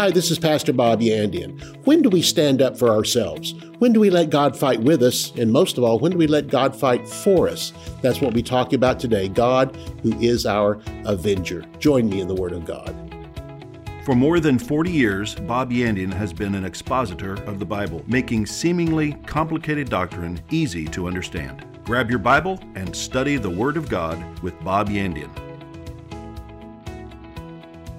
Hi, this is Pastor Bob Yandian. When do we stand up for ourselves? When do we let God fight with us? And most of all, when do we let God fight for us? That's what we talk about today God, who is our avenger. Join me in the Word of God. For more than 40 years, Bob Yandian has been an expositor of the Bible, making seemingly complicated doctrine easy to understand. Grab your Bible and study the Word of God with Bob Yandian.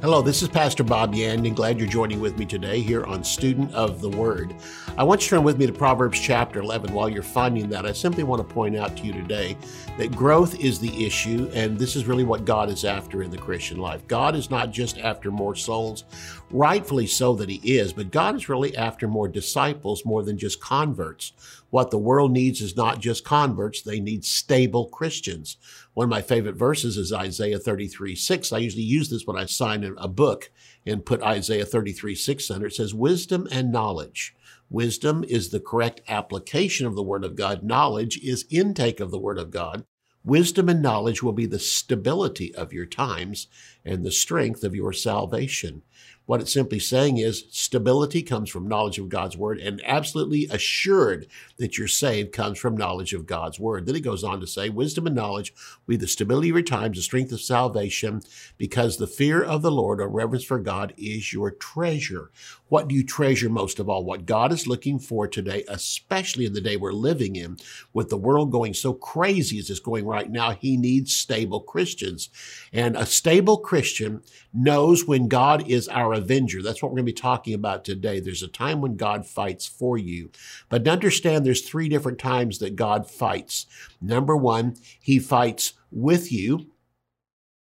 Hello, this is Pastor Bob Yandian. Glad you're joining with me today here on Student of the Word. I want you to turn with me to Proverbs chapter 11. While you're finding that, I simply want to point out to you today that growth is the issue, and this is really what God is after in the Christian life. God is not just after more souls, rightfully so that He is, but God is really after more disciples more than just converts. What the world needs is not just converts, they need stable Christians. One of my favorite verses is Isaiah 33 6. I usually use this when I sign a book and put Isaiah 33 6 under. It says, Wisdom and knowledge. Wisdom is the correct application of the Word of God. Knowledge is intake of the Word of God. Wisdom and knowledge will be the stability of your times and the strength of your salvation. What it's simply saying is stability comes from knowledge of God's word and absolutely assured that you're saved comes from knowledge of God's word. Then it goes on to say, wisdom and knowledge be the stability of your times, the strength of salvation, because the fear of the Lord or reverence for God is your treasure. What do you treasure most of all? What God is looking for today, especially in the day we're living in, with the world going so crazy as it's going right now, he needs stable Christians. And a stable Christian knows when God is our avenger. That's what we're going to be talking about today. There's a time when God fights for you. But understand there's three different times that God fights. Number one, he fights with you.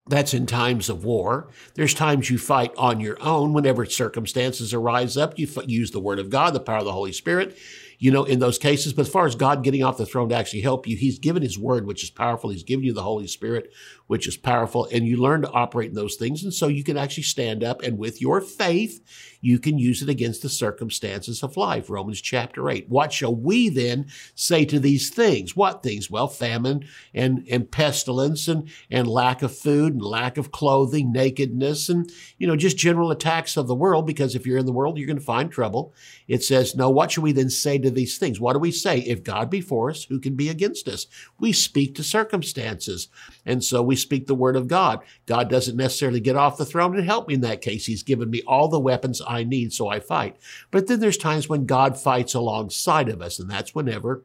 That's in times of war. There's times you fight on your own whenever circumstances arise up. You use the word of God, the power of the Holy Spirit you know, in those cases. But as far as God getting off the throne to actually help you, He's given His word, which is powerful. He's given you the Holy Spirit, which is powerful. And you learn to operate in those things. And so you can actually stand up and with your faith, you can use it against the circumstances of life. Romans chapter 8. What shall we then say to these things? What things? Well, famine and, and pestilence and, and lack of food and lack of clothing, nakedness, and, you know, just general attacks of the world. Because if you're in the world, you're going to find trouble. It says, no, what shall we then say to these things. What do we say? If God be for us, who can be against us? We speak to circumstances. And so we speak the word of God. God doesn't necessarily get off the throne and help me in that case. He's given me all the weapons I need, so I fight. But then there's times when God fights alongside of us, and that's whenever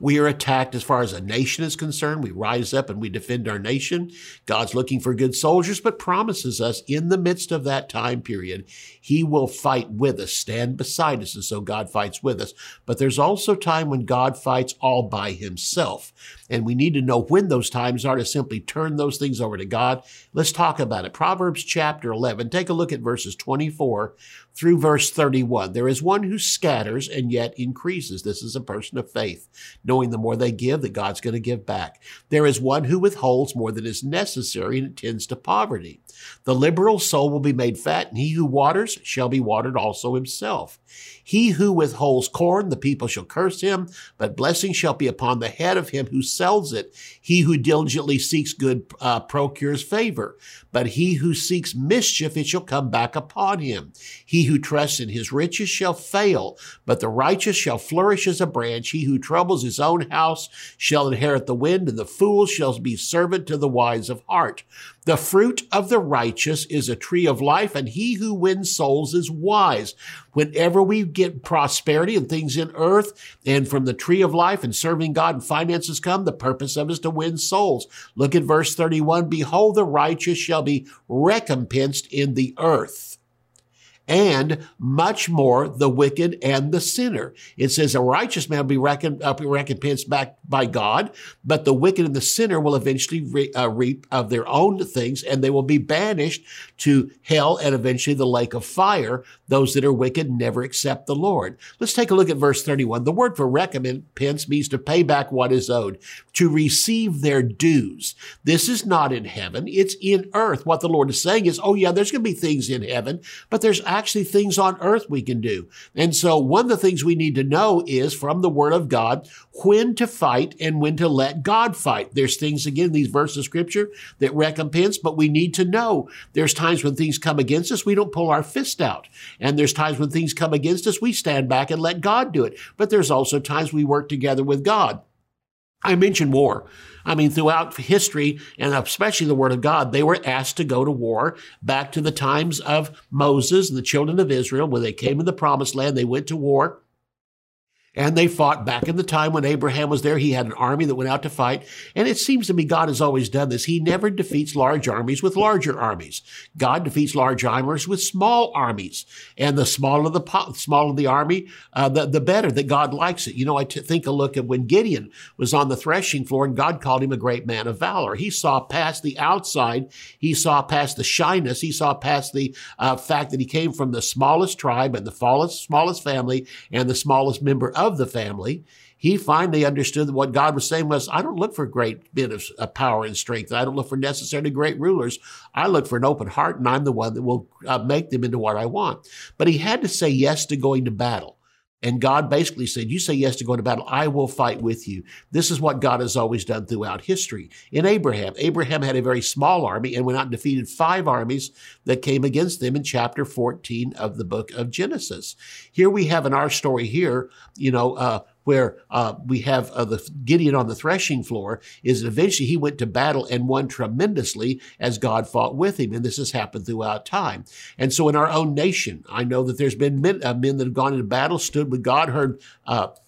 we are attacked as far as a nation is concerned. We rise up and we defend our nation. God's looking for good soldiers, but promises us in the midst of that time period, He will fight with us, stand beside us. And so God fights with us. But there's also time when God fights all by Himself. And we need to know when those times are to simply turn those things over to God. Let's talk about it. Proverbs chapter 11. Take a look at verses 24 through verse 31. There is one who scatters and yet increases. This is a person of faith knowing the more they give, that God's going to give back. There is one who withholds more than is necessary and tends to poverty. The liberal soul will be made fat, and he who waters shall be watered also himself. He who withholds corn, the people shall curse him, but blessing shall be upon the head of him who sells it. He who diligently seeks good uh, procures favor, but he who seeks mischief, it shall come back upon him. He who trusts in his riches shall fail, but the righteous shall flourish as a branch. He who troubles his own house shall inherit the wind, and the fool shall be servant to the wise of heart. The fruit of the righteous is a tree of life, and he who wins souls is wise. Whenever we get prosperity and things in earth, and from the tree of life and serving God and finances come, the purpose of it is to win souls. Look at verse 31. Behold, the righteous shall be recompensed in the earth and much more the wicked and the sinner. It says a righteous man will be recon, uh, recompensed back by God, but the wicked and the sinner will eventually re, uh, reap of their own things, and they will be banished to hell and eventually the lake of fire. Those that are wicked never accept the Lord. Let's take a look at verse 31. The word for recompense means to pay back what is owed, to receive their dues. This is not in heaven, it's in earth. What the Lord is saying is, oh yeah, there's going to be things in heaven, but there's actually things on earth we can do. And so one of the things we need to know is from the word of God, when to fight and when to let God fight. There's things again, these verses of scripture that recompense, but we need to know there's times when things come against us, we don't pull our fist out. And there's times when things come against us, we stand back and let God do it. But there's also times we work together with God. I mentioned war. I mean, throughout history, and especially the Word of God, they were asked to go to war back to the times of Moses and the children of Israel. When they came in the promised land, they went to war. And they fought back in the time when Abraham was there. He had an army that went out to fight. And it seems to me God has always done this. He never defeats large armies with larger armies. God defeats large armies with small armies. And the smaller the smaller the army, uh, the, the better that God likes it. You know, I t- think a look at when Gideon was on the threshing floor and God called him a great man of valor. He saw past the outside. He saw past the shyness. He saw past the uh, fact that he came from the smallest tribe and the smallest, smallest family and the smallest member of the family, he finally understood that what God was saying was, I don't look for great of, of power and strength. I don't look for necessarily great rulers. I look for an open heart, and I'm the one that will uh, make them into what I want. But he had to say yes to going to battle. And God basically said, You say yes to going to battle, I will fight with you. This is what God has always done throughout history. In Abraham, Abraham had a very small army and went out and defeated five armies that came against them in chapter 14 of the book of Genesis. Here we have in our story here, you know, uh, where uh, we have uh, the Gideon on the threshing floor, is eventually he went to battle and won tremendously as God fought with him. And this has happened throughout time. And so in our own nation, I know that there's been men, uh, men that have gone into battle, stood with God, heard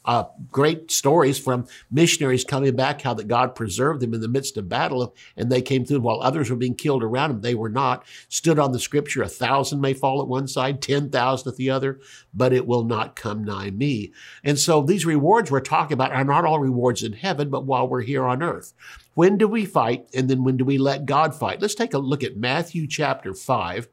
uh, great stories from missionaries coming back, how that God preserved them in the midst of battle, and they came through while others were being killed around them. They were not. Stood on the scripture, a thousand may fall at one side, ten thousand at the other, but it will not come nigh me. And so these rewards we're talking about are not all rewards in heaven, but while we're here on earth. When do we fight, and then when do we let God fight? Let's take a look at Matthew chapter 5.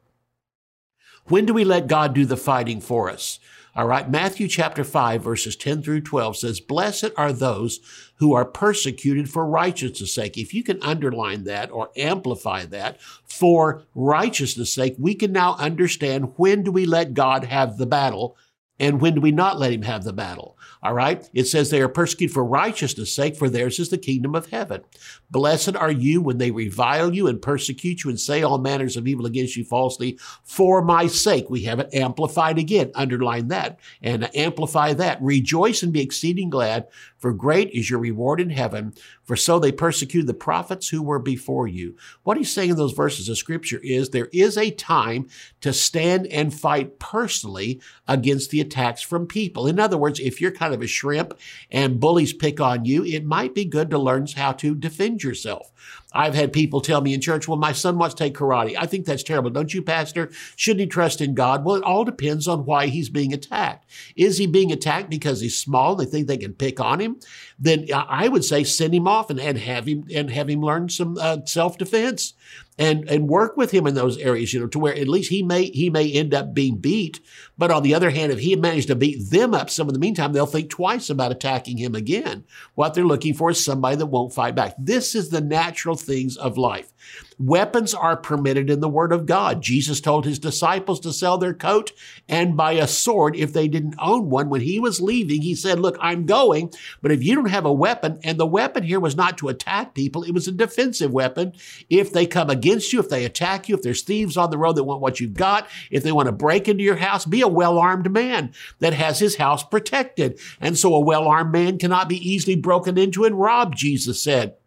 When do we let God do the fighting for us? All right. Matthew chapter 5, verses 10 through 12 says, Blessed are those who are persecuted for righteousness' sake. If you can underline that or amplify that, for righteousness' sake, we can now understand when do we let God have the battle and when do we not let him have the battle? All right. It says they are persecuted for righteousness' sake, for theirs is the kingdom of heaven. Blessed are you when they revile you and persecute you and say all manners of evil against you falsely for my sake. We have it amplified again. Underline that and amplify that. Rejoice and be exceeding glad, for great is your reward in heaven. For so they persecuted the prophets who were before you. What he's saying in those verses of scripture is there is a time to stand and fight personally against the attacks from people. In other words, if you're kind of a shrimp and bullies pick on you, it might be good to learn how to defend yourself. I've had people tell me in church, well, my son wants to take karate. I think that's terrible. Don't you, Pastor? Shouldn't he trust in God? Well, it all depends on why he's being attacked. Is he being attacked because he's small? They think they can pick on him? Then I would say send him off and, and have him and have him learn some uh, self defense and and work with him in those areas, you know, to where at least he may he may end up being beat. But on the other hand, if he managed to beat them up some of the meantime, they'll think twice about attacking him again. What they're looking for is somebody that won't fight back. This is the natural things of life. Weapons are permitted in the Word of God. Jesus told his disciples to sell their coat and buy a sword if they didn't own one. When he was leaving, he said, Look, I'm going, but if you don't have a weapon, and the weapon here was not to attack people, it was a defensive weapon. If they come against you, if they attack you, if there's thieves on the road that want what you've got, if they want to break into your house, be a well armed man that has his house protected. And so a well armed man cannot be easily broken into and robbed, Jesus said.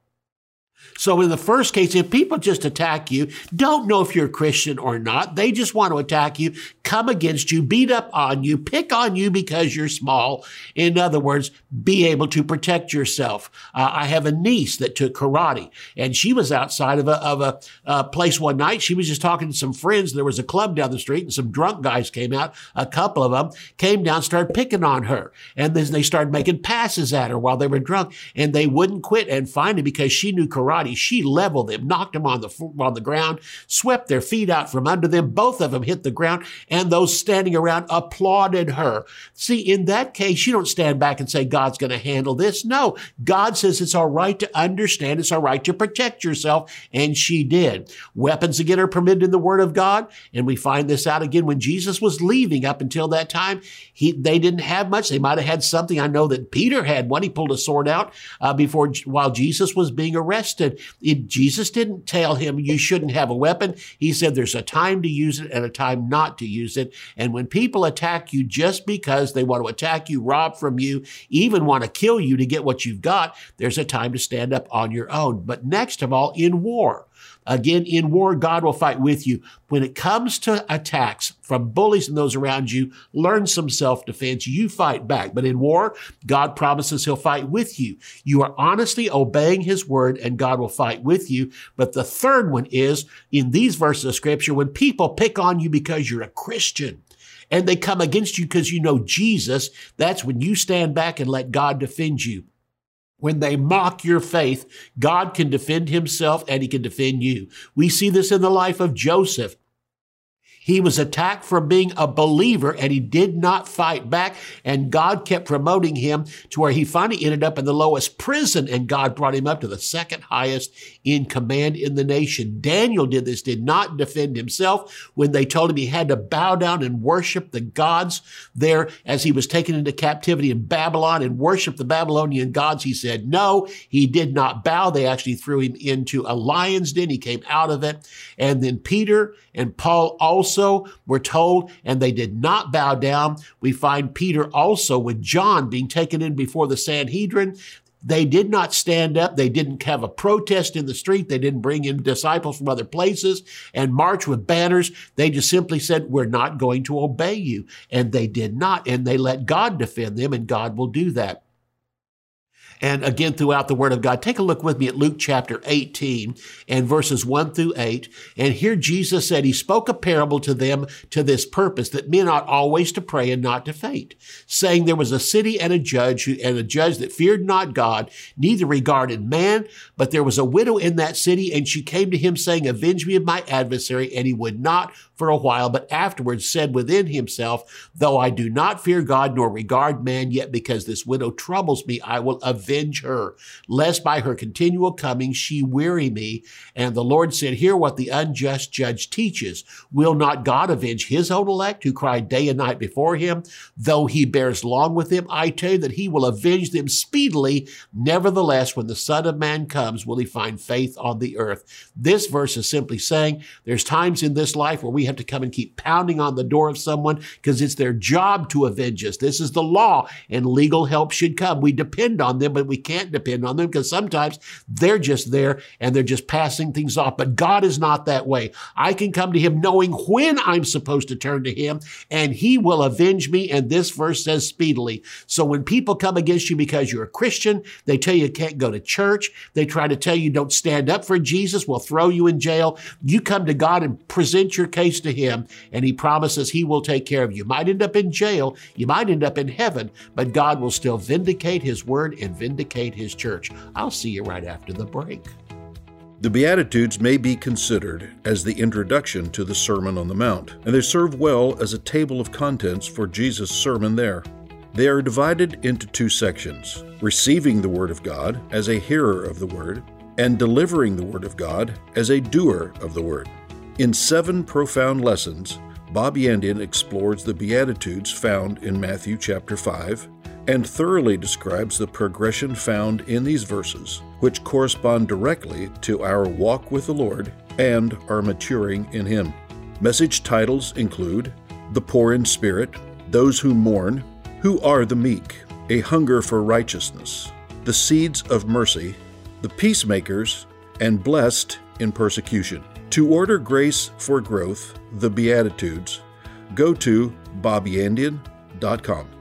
So in the first case, if people just attack you, don't know if you're a Christian or not, they just want to attack you, come against you, beat up on you, pick on you because you're small. In other words, be able to protect yourself. Uh, I have a niece that took karate and she was outside of a, of a, place one night. She was just talking to some friends. There was a club down the street and some drunk guys came out. A couple of them came down, started picking on her. And then they started making passes at her while they were drunk and they wouldn't quit. And finally, because she knew karate, karate. She leveled them, knocked them on the, on the ground, swept their feet out from under them. Both of them hit the ground and those standing around applauded her. See, in that case, you don't stand back and say, God's going to handle this. No, God says it's all right to understand. It's all right to protect yourself. And she did. Weapons again are permitted in the word of God. And we find this out again when Jesus was leaving up until that time. He, they didn't have much. They might have had something. I know that Peter had one. He pulled a sword out uh, before, while Jesus was being arrested. It, Jesus didn't tell him you shouldn't have a weapon. He said there's a time to use it and a time not to use it. And when people attack you just because they want to attack you, rob from you, even want to kill you to get what you've got, there's a time to stand up on your own. But next of all, in war, Again, in war, God will fight with you. When it comes to attacks from bullies and those around you, learn some self-defense. You fight back. But in war, God promises he'll fight with you. You are honestly obeying his word and God will fight with you. But the third one is in these verses of scripture, when people pick on you because you're a Christian, and they come against you because you know Jesus, that's when you stand back and let God defend you. When they mock your faith, God can defend himself and he can defend you. We see this in the life of Joseph. He was attacked for being a believer and he did not fight back. And God kept promoting him to where he finally ended up in the lowest prison and God brought him up to the second highest in command in the nation. Daniel did this, did not defend himself when they told him he had to bow down and worship the gods there as he was taken into captivity in Babylon and worship the Babylonian gods. He said no, he did not bow. They actually threw him into a lion's den. He came out of it. And then Peter and Paul also also were told, and they did not bow down. We find Peter also with John being taken in before the Sanhedrin. They did not stand up. They didn't have a protest in the street. They didn't bring in disciples from other places and march with banners. They just simply said, we're not going to obey you. And they did not. And they let God defend them and God will do that and again throughout the Word of God. Take a look with me at Luke chapter 18 and verses 1 through 8. And here Jesus said, He spoke a parable to them to this purpose, that men ought always to pray and not to faint, saying there was a city and a judge who, and a judge that feared not God, neither regarded man, but there was a widow in that city, and she came to him saying, Avenge me of my adversary, and he would not for a while, but afterwards said within himself, Though I do not fear God nor regard man, yet because this widow troubles me, I will avenge her, lest by her continual coming she weary me. And the Lord said, Hear what the unjust judge teaches. Will not God avenge his own elect who cry day and night before him? Though he bears long with them, I tell you that he will avenge them speedily. Nevertheless, when the Son of Man comes, will he find faith on the earth? This verse is simply saying there's times in this life where we have to come and keep pounding on the door of someone because it's their job to avenge us. This is the law and legal help should come. We depend on them, but we can't depend on them because sometimes they're just there and they're just passing things off. But God is not that way. I can come to him knowing when I'm supposed to turn to him and he will avenge me. And this verse says speedily. So when people come against you because you're a Christian, they tell you you can't go to church. They try to tell you don't stand up for Jesus. We'll throw you in jail. You come to God and present your case to him and he promises he will take care of you. You might end up in jail, you might end up in heaven, but God will still vindicate his word and vindicate his church. I'll see you right after the break. The Beatitudes may be considered as the introduction to the Sermon on the Mount, and they serve well as a table of contents for Jesus' sermon there. They are divided into two sections receiving the Word of God as a hearer of the Word, and delivering the Word of God as a doer of the Word. In seven profound lessons, Bob Yandian explores the Beatitudes found in Matthew chapter 5 and thoroughly describes the progression found in these verses, which correspond directly to our walk with the Lord and our maturing in Him. Message titles include The Poor in Spirit, Those Who Mourn, Who Are the Meek, A Hunger for Righteousness, The Seeds of Mercy, The Peacemakers, and Blessed in Persecution. To order Grace for Growth, the Beatitudes, go to bobyandian.com.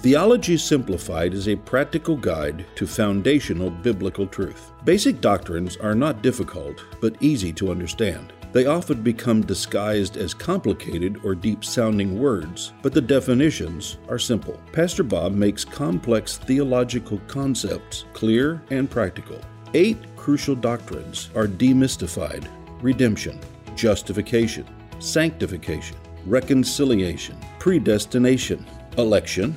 Theology Simplified is a practical guide to foundational biblical truth. Basic doctrines are not difficult, but easy to understand. They often become disguised as complicated or deep sounding words, but the definitions are simple. Pastor Bob makes complex theological concepts clear and practical. Eight crucial doctrines are demystified redemption, justification, sanctification, reconciliation, predestination, election,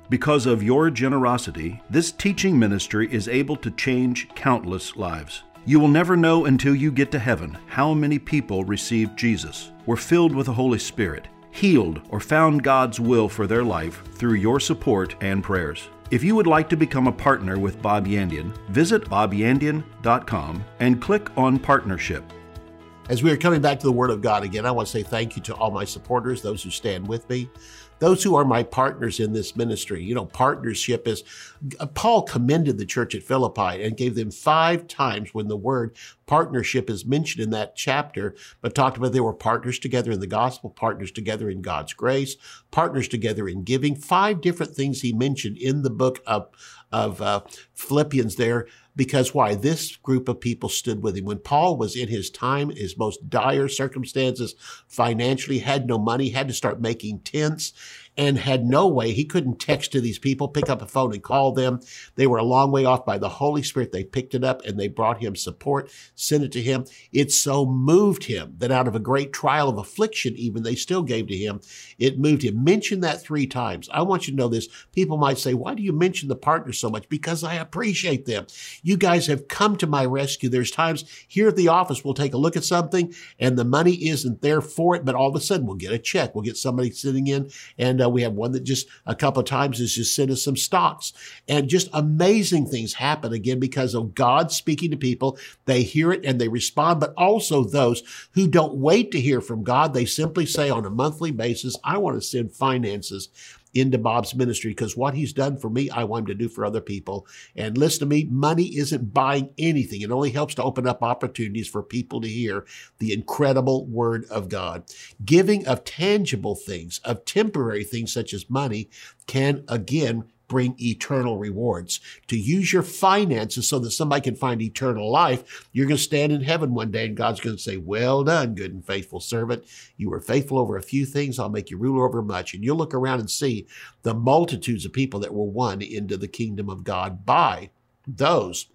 Because of your generosity, this teaching ministry is able to change countless lives. You will never know until you get to heaven how many people received Jesus, were filled with the Holy Spirit, healed, or found God's will for their life through your support and prayers. If you would like to become a partner with Bob Yandian, visit bobyandian.com and click on Partnership. As we are coming back to the Word of God again, I want to say thank you to all my supporters, those who stand with me those who are my partners in this ministry. You know, partnership is, uh, Paul commended the church at Philippi and gave them five times when the word partnership is mentioned in that chapter, but talked about they were partners together in the gospel, partners together in God's grace, partners together in giving. Five different things he mentioned in the book of, of uh, Philippians there because why? This group of people stood with him. When Paul was in his time, his most dire circumstances, financially, had no money, had to start making tents and had no way. He couldn't text to these people, pick up a phone and call them. They were a long way off by the Holy Spirit. They picked it up and they brought him support, sent it to him. It so moved him that out of a great trial of affliction, even they still gave to him. It moved him. Mention that three times. I want you to know this. People might say, why do you mention the partners so much? Because I appreciate them. You guys have come to my rescue. There's times here at the office, we'll take a look at something and the money isn't there for it, but all of a sudden we'll get a check. We'll get somebody sitting in and we have one that just a couple of times has just sent us some stocks and just amazing things happen again because of God speaking to people. They hear it and they respond, but also those who don't wait to hear from God. They simply say on a monthly basis, I want to send finances into Bob's ministry because what he's done for me, I want him to do for other people. And listen to me, money isn't buying anything. It only helps to open up opportunities for people to hear the incredible word of God. Giving of tangible things, of temporary things such as money can again bring eternal rewards. To use your finances so that somebody can find eternal life, you're going to stand in heaven one day and God's going to say, Well done, good and faithful servant. You were faithful over a few things, I'll make you ruler over much. And you'll look around and see the multitudes of people that were won into the kingdom of God by those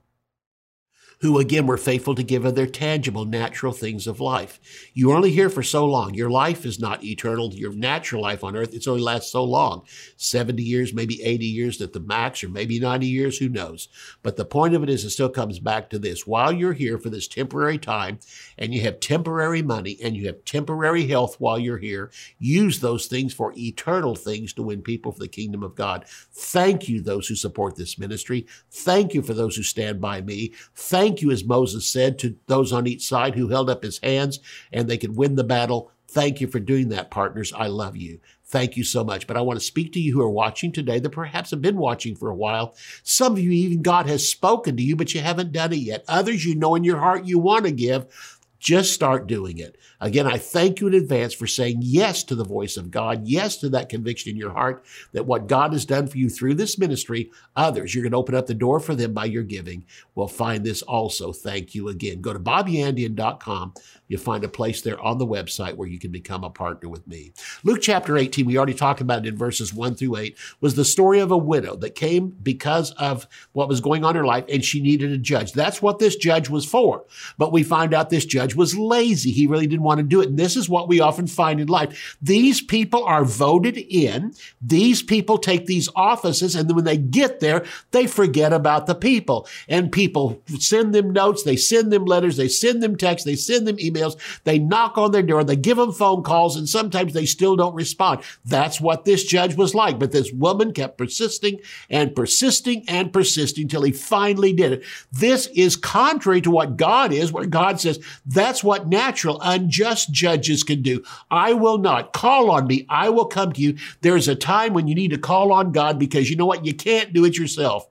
who again were faithful to give of their tangible, natural things of life. You are only here for so long. Your life is not eternal. Your natural life on earth, it's only lasts so long 70 years, maybe 80 years at the max, or maybe 90 years, who knows. But the point of it is, it still comes back to this. While you're here for this temporary time, and you have temporary money, and you have temporary health while you're here, use those things for eternal things to win people for the kingdom of God. Thank you, those who support this ministry. Thank you for those who stand by me. Thank Thank you, as Moses said to those on each side who held up his hands and they could win the battle. Thank you for doing that, partners. I love you. Thank you so much. But I want to speak to you who are watching today that perhaps have been watching for a while. Some of you, even God has spoken to you, but you haven't done it yet. Others, you know in your heart you want to give. Just start doing it. Again, I thank you in advance for saying yes to the voice of God, yes to that conviction in your heart that what God has done for you through this ministry, others, you're going to open up the door for them by your giving, will find this also. Thank you again. Go to bobyandian.com. You'll find a place there on the website where you can become a partner with me. Luke chapter 18, we already talked about it in verses 1 through 8, was the story of a widow that came because of what was going on in her life and she needed a judge. That's what this judge was for. But we find out this judge was lazy. He really didn't want to do it. And this is what we often find in life. These people are voted in. These people take these offices. And then when they get there, they forget about the people. And people send them notes. They send them letters. They send them texts. They send them emails. They knock on their door. They give them phone calls. And sometimes they still don't respond. That's what this judge was like. But this woman kept persisting and persisting and persisting till he finally did it. This is contrary to what God is, where God says, that's what natural, unjust judges can do. I will not. Call on me. I will come to you. There's a time when you need to call on God because you know what? You can't do it yourself.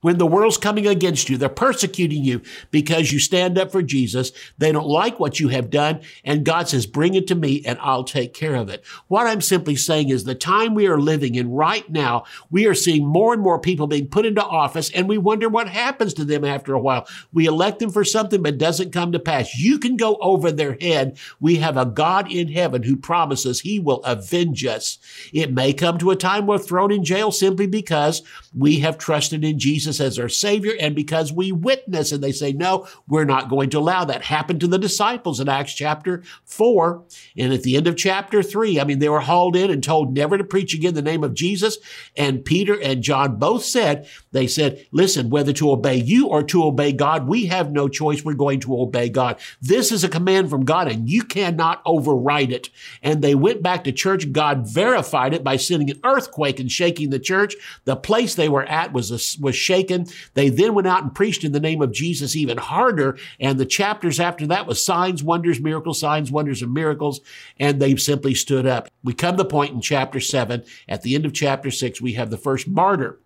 When the world's coming against you, they're persecuting you because you stand up for Jesus. They don't like what you have done. And God says, bring it to me and I'll take care of it. What I'm simply saying is the time we are living in right now, we are seeing more and more people being put into office and we wonder what happens to them after a while. We elect them for something, but doesn't come to pass. You can go over their head. We have a God in heaven who promises he will avenge us. It may come to a time we're thrown in jail simply because we have trusted in Jesus Jesus as our Savior and because we witness. And they say, no, we're not going to allow that. Happened to the disciples in Acts chapter 4. And at the end of chapter 3, I mean, they were hauled in and told never to preach again the name of Jesus. And Peter and John both said, they said, listen, whether to obey you or to obey God, we have no choice. We're going to obey God. This is a command from God and you cannot override it. And they went back to church. God verified it by sending an earthquake and shaking the church. The place they were at was, a, was shaken They then went out and preached in the name of Jesus even harder. And the chapters after that was signs, wonders, miracles, signs, wonders, and miracles. And they simply stood up. We come to the point in chapter seven. At the end of chapter six, we have the first martyr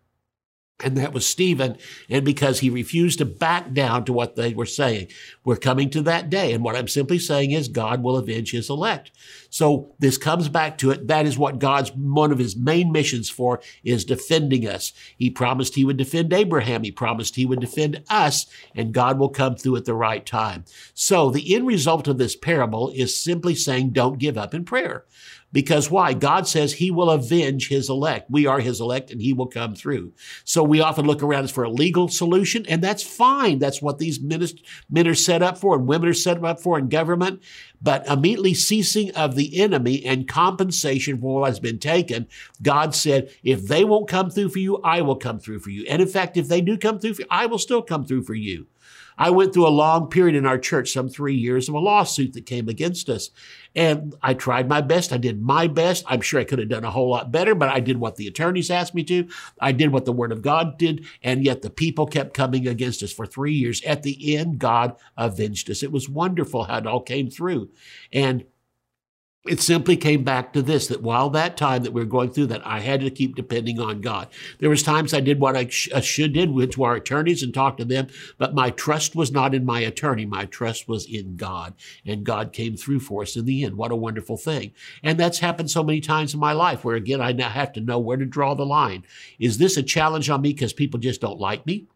and that was Stephen. And because he refused to back down to what they were saying, we're coming to that day. And what I'm simply saying is God will avenge his elect. So this comes back to it. That is what God's one of his main missions for is defending us. He promised he would defend Abraham. He promised he would defend us and God will come through at the right time. So the end result of this parable is simply saying don't give up in prayer. Because why? God says he will avenge his elect. We are his elect and he will come through. So we often look around for a legal solution and that's fine. That's what these men are set up for and women are set up for in government. But immediately ceasing of the enemy and compensation for what has been taken, God said, if they won't come through for you, I will come through for you. And in fact, if they do come through for you, I will still come through for you. I went through a long period in our church, some three years of a lawsuit that came against us. And I tried my best. I did my best. I'm sure I could have done a whole lot better, but I did what the attorneys asked me to. I did what the word of God did. And yet the people kept coming against us for three years. At the end, God avenged us. It was wonderful how it all came through. And it simply came back to this that while that time that we were going through that i had to keep depending on god. There was times i did what i sh- uh, should did went to our attorneys and talked to them but my trust was not in my attorney. My trust was in god and god came through for us in the end. What a wonderful thing. And that's happened so many times in my life where again i now have to know where to draw the line. Is this a challenge on me because people just don't like me?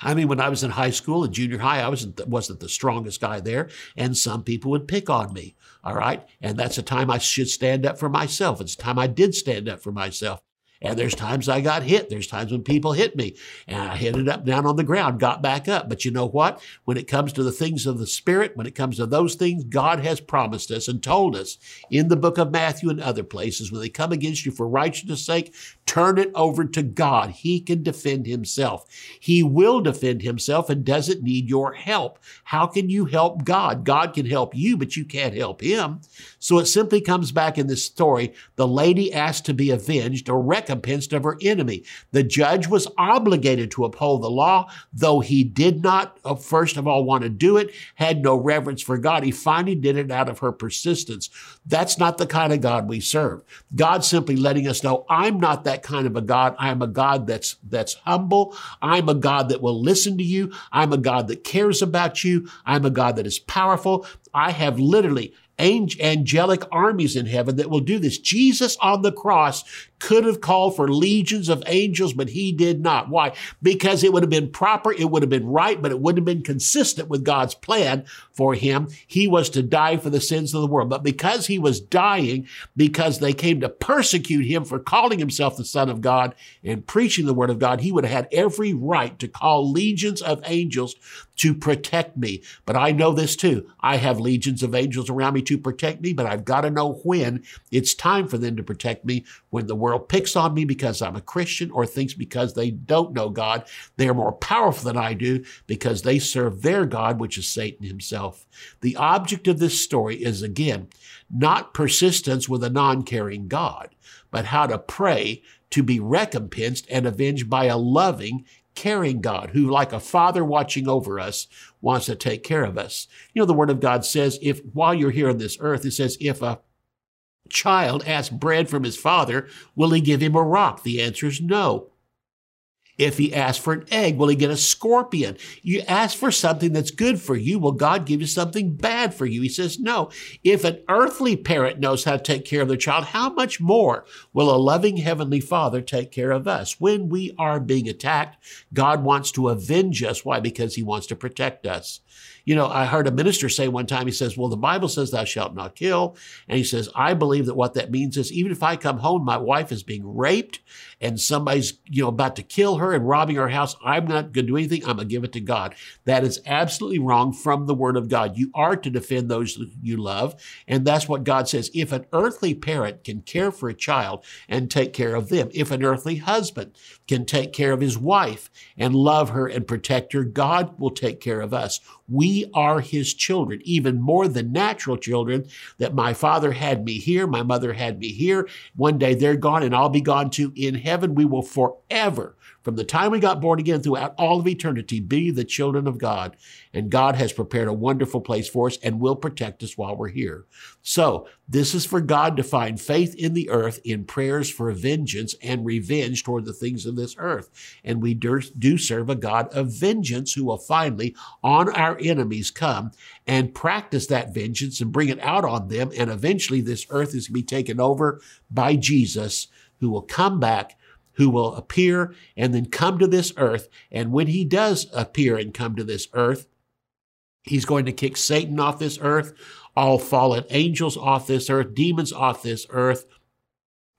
I mean, when I was in high school and junior high, I wasn't, wasn't the strongest guy there, and some people would pick on me. All right. And that's a time I should stand up for myself. It's a time I did stand up for myself. And there's times I got hit. There's times when people hit me and I ended up down on the ground, got back up. But you know what? When it comes to the things of the Spirit, when it comes to those things, God has promised us and told us in the book of Matthew and other places, when they come against you for righteousness' sake, turn it over to God. He can defend himself. He will defend himself and doesn't need your help. How can you help God? God can help you, but you can't help him. So it simply comes back in this story. The lady asked to be avenged or reconciled recompensed of her enemy. The judge was obligated to uphold the law, though he did not, uh, first of all, want to do it, had no reverence for God. He finally did it out of her persistence. That's not the kind of God we serve. God simply letting us know, I'm not that kind of a God. I'm a God that's, that's humble. I'm a God that will listen to you. I'm a God that cares about you. I'm a God that is powerful. I have literally angelic armies in heaven that will do this. Jesus on the cross could have called for legions of angels, but he did not. Why? Because it would have been proper, it would have been right, but it wouldn't have been consistent with God's plan for him. He was to die for the sins of the world. But because he was dying, because they came to persecute him for calling himself the Son of God and preaching the Word of God, he would have had every right to call legions of angels to protect me. But I know this too. I have legions of angels around me to protect me, but I've got to know when it's time for them to protect me. When the world picks on me because I'm a Christian or thinks because they don't know God, they are more powerful than I do because they serve their God, which is Satan himself. The object of this story is again, not persistence with a non-caring God, but how to pray to be recompensed and avenged by a loving, caring God who, like a father watching over us, wants to take care of us. You know, the word of God says, if while you're here on this earth, it says, if a child asks bread from his father, will he give him a rock? The answer is no. If he asks for an egg, will he get a scorpion? You ask for something that's good for you, will God give you something bad for you? He says, no. If an earthly parent knows how to take care of their child, how much more will a loving heavenly father take care of us? When we are being attacked, God wants to avenge us. Why? Because he wants to protect us. You know, I heard a minister say one time, he says, Well, the Bible says thou shalt not kill. And he says, I believe that what that means is even if I come home, my wife is being raped and somebody's, you know, about to kill her and robbing her house, I'm not going to do anything. I'm going to give it to God. That is absolutely wrong from the word of God. You are to defend those you love. And that's what God says. If an earthly parent can care for a child and take care of them, if an earthly husband can take care of his wife and love her and protect her, God will take care of us. We are his children, even more than natural children that my father had me here, my mother had me here. One day they're gone and I'll be gone too. In heaven, we will forever from the time we got born again throughout all of eternity, be the children of God. And God has prepared a wonderful place for us and will protect us while we're here. So this is for God to find faith in the earth in prayers for vengeance and revenge toward the things of this earth. And we do serve a God of vengeance who will finally on our enemies come and practice that vengeance and bring it out on them. And eventually this earth is to be taken over by Jesus who will come back who will appear and then come to this earth. And when he does appear and come to this earth, he's going to kick Satan off this earth, all fallen angels off this earth, demons off this earth,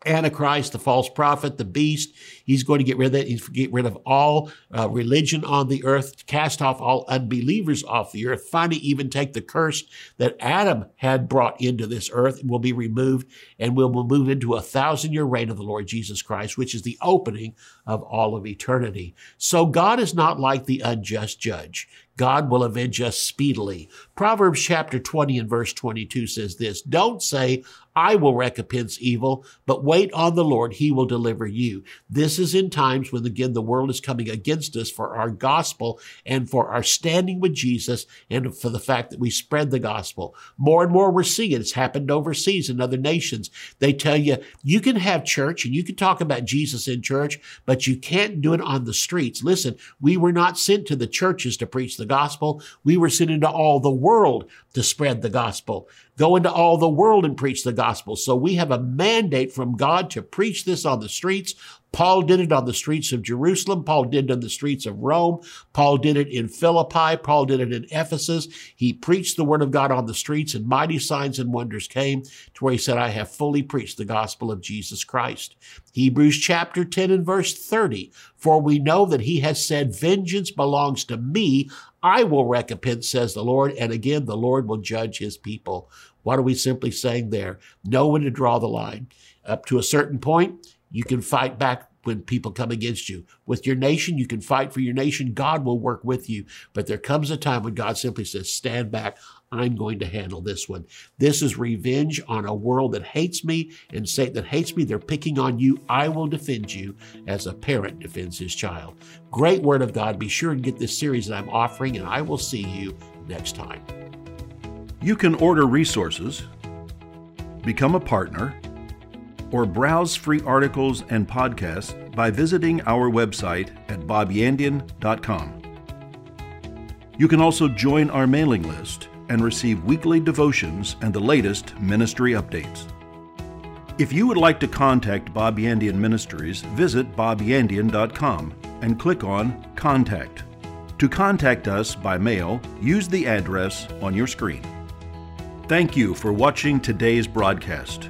Antichrist, the false prophet, the beast. He's going to get rid of that. He's get rid of all uh, religion on the earth, cast off all unbelievers off the earth. Finally, even take the curse that Adam had brought into this earth will be removed, and we'll move into a thousand year reign of the Lord Jesus Christ, which is the opening of all of eternity. So God is not like the unjust judge. God will avenge us speedily. Proverbs chapter 20 and verse 22 says this, don't say, I will recompense evil, but wait on the Lord. He will deliver you. This is in times when again the world is coming against us for our gospel and for our standing with Jesus and for the fact that we spread the gospel. More and more we're seeing it. It's happened overseas in other nations. They tell you, you can have church and you can talk about Jesus in church, but you can't do it on the streets. Listen, we were not sent to the churches to preach the gospel. We were sent into all the world to spread the gospel. Go into all the world and preach the gospel. So we have a mandate from God to preach this on the streets. Paul did it on the streets of Jerusalem. Paul did it on the streets of Rome. Paul did it in Philippi. Paul did it in Ephesus. He preached the word of God on the streets and mighty signs and wonders came to where he said, I have fully preached the gospel of Jesus Christ. Hebrews chapter 10 and verse 30. For we know that he has said, vengeance belongs to me. I will recompense, says the Lord. And again, the Lord will judge his people. What are we simply saying there? Know when to draw the line. Up to a certain point, you can fight back when people come against you. With your nation, you can fight for your nation. God will work with you. But there comes a time when God simply says, stand back. I'm going to handle this one. This is revenge on a world that hates me and Satan that hates me. They're picking on you. I will defend you as a parent defends his child. Great word of God. Be sure and get this series that I'm offering, and I will see you next time. You can order resources, become a partner, or browse free articles and podcasts by visiting our website at bobyandian.com. You can also join our mailing list and receive weekly devotions and the latest ministry updates. If you would like to contact Bob Yandian Ministries, visit bobyandian.com and click on Contact. To contact us by mail, use the address on your screen. Thank you for watching today's broadcast.